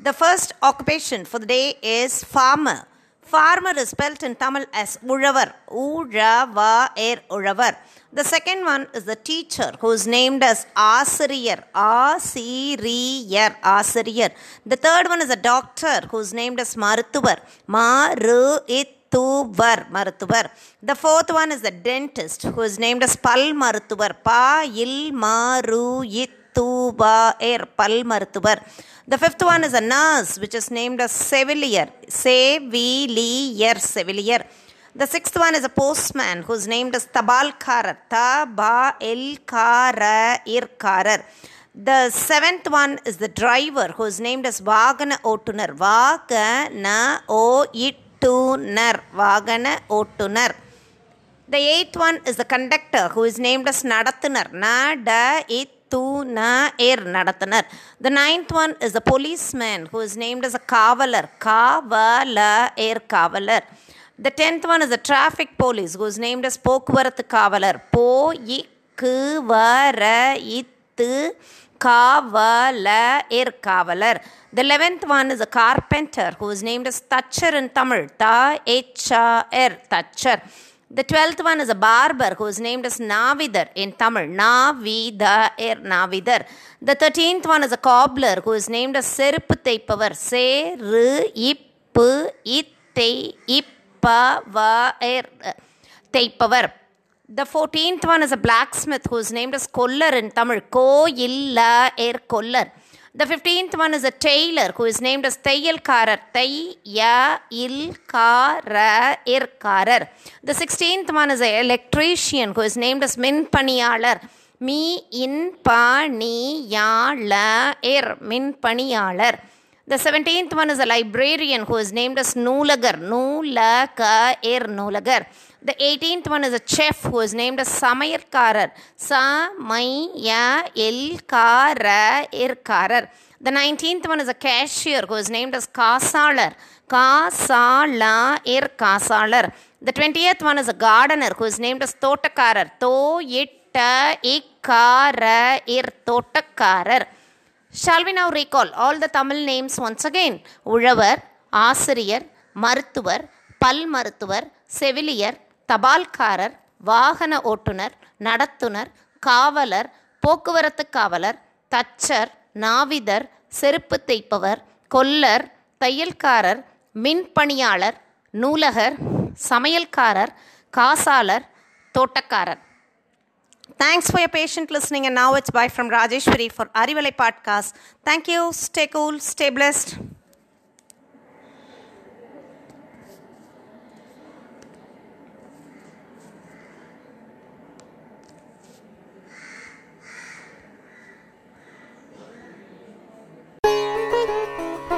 The first occupation for the day is farmer. Farmer is spelled in Tamil as Ulavar. Ujava er Ulavar. The second one is the teacher who is named as Asiriyar. Asiriyar. Asiriyar. The third one is a doctor who is named as Marutuvar. Maru it மருத்துவர் மருத்துவர் the fourth one is the dentist who is named as பல் மருத்துவர் பா இல் மாரு இத்துபா ஏர் பல் மருத்துவர் the fifth one is a nurse, which is named as Sevilier. Sevilier, Sevillier. The sixth one is a postman whose name is Tabalkarar. Tabalkarar. The seventh one is the driver who is named as Vagana Otunar. Vagana Oitunar. Vagana Otunar. The eighth one is the conductor who is named as Nadathunar. Nada it துணர் நடத்தினர். The ninth one is a policeman who is named is a காவலர். காவலர் காவலர். The tenth one is a traffic police who is named is போக்குவரத்து காவலர். போ இ கு வர இத்து காவலர் காவலர். The eleventh one is a carpenter who is named is தச்சர் in Tamil த எச் ஆர் தச்சர். The twelfth one is a barber who is named as Navidar in Tamil. Navida er Navidar. The thirteenth one is a cobbler who is named as Seruppu Theipavar. Seru ippu ittei இப்ப வ ஏர் தேய்ப்பவர் The 14th one is a blacksmith who is named as Kollar in Tamil. Ko illa er Kollar. The 15th one is a tailor who is named as Tayalkarar. Tay ya il ir karar. The 16th one is a electrician who is named as Min Paniyalar. Mi in paniyala er min paniyalar. The 17th one is a librarian who is named as Noolagar. Noolaka er Noolagar. The 18th one is a chef who is named as Samayarkarar. Samaya Irkarar. The 19th one is a cashier who is named as Kasalar. Kasala Ir Kasalar. The 20th one is a gardener who is named as Totakarar. To Itta Ir Totakarar. Shall we now recall all the Tamil names once again உழவர் ஆசிரியர் மருத்துவர் பல் மருத்துவர் செவிலியர் தபால்காரர் வாகன ஓட்டுநர் நடத்துனர் காவலர் போக்குவரத்து காவலர் தச்சர் நாவிதர் செருப்பு தைப்பவர் கொல்லர் தையல்காரர் மின்பணியாளர் நூலகர் சமையல்காரர் காசாளர் தோட்டக்காரர். Thanks for your patient listening. And now it's bye from Rajeshwari for Arivalai Podcast. Thank you. Stay cool. Stay blessed.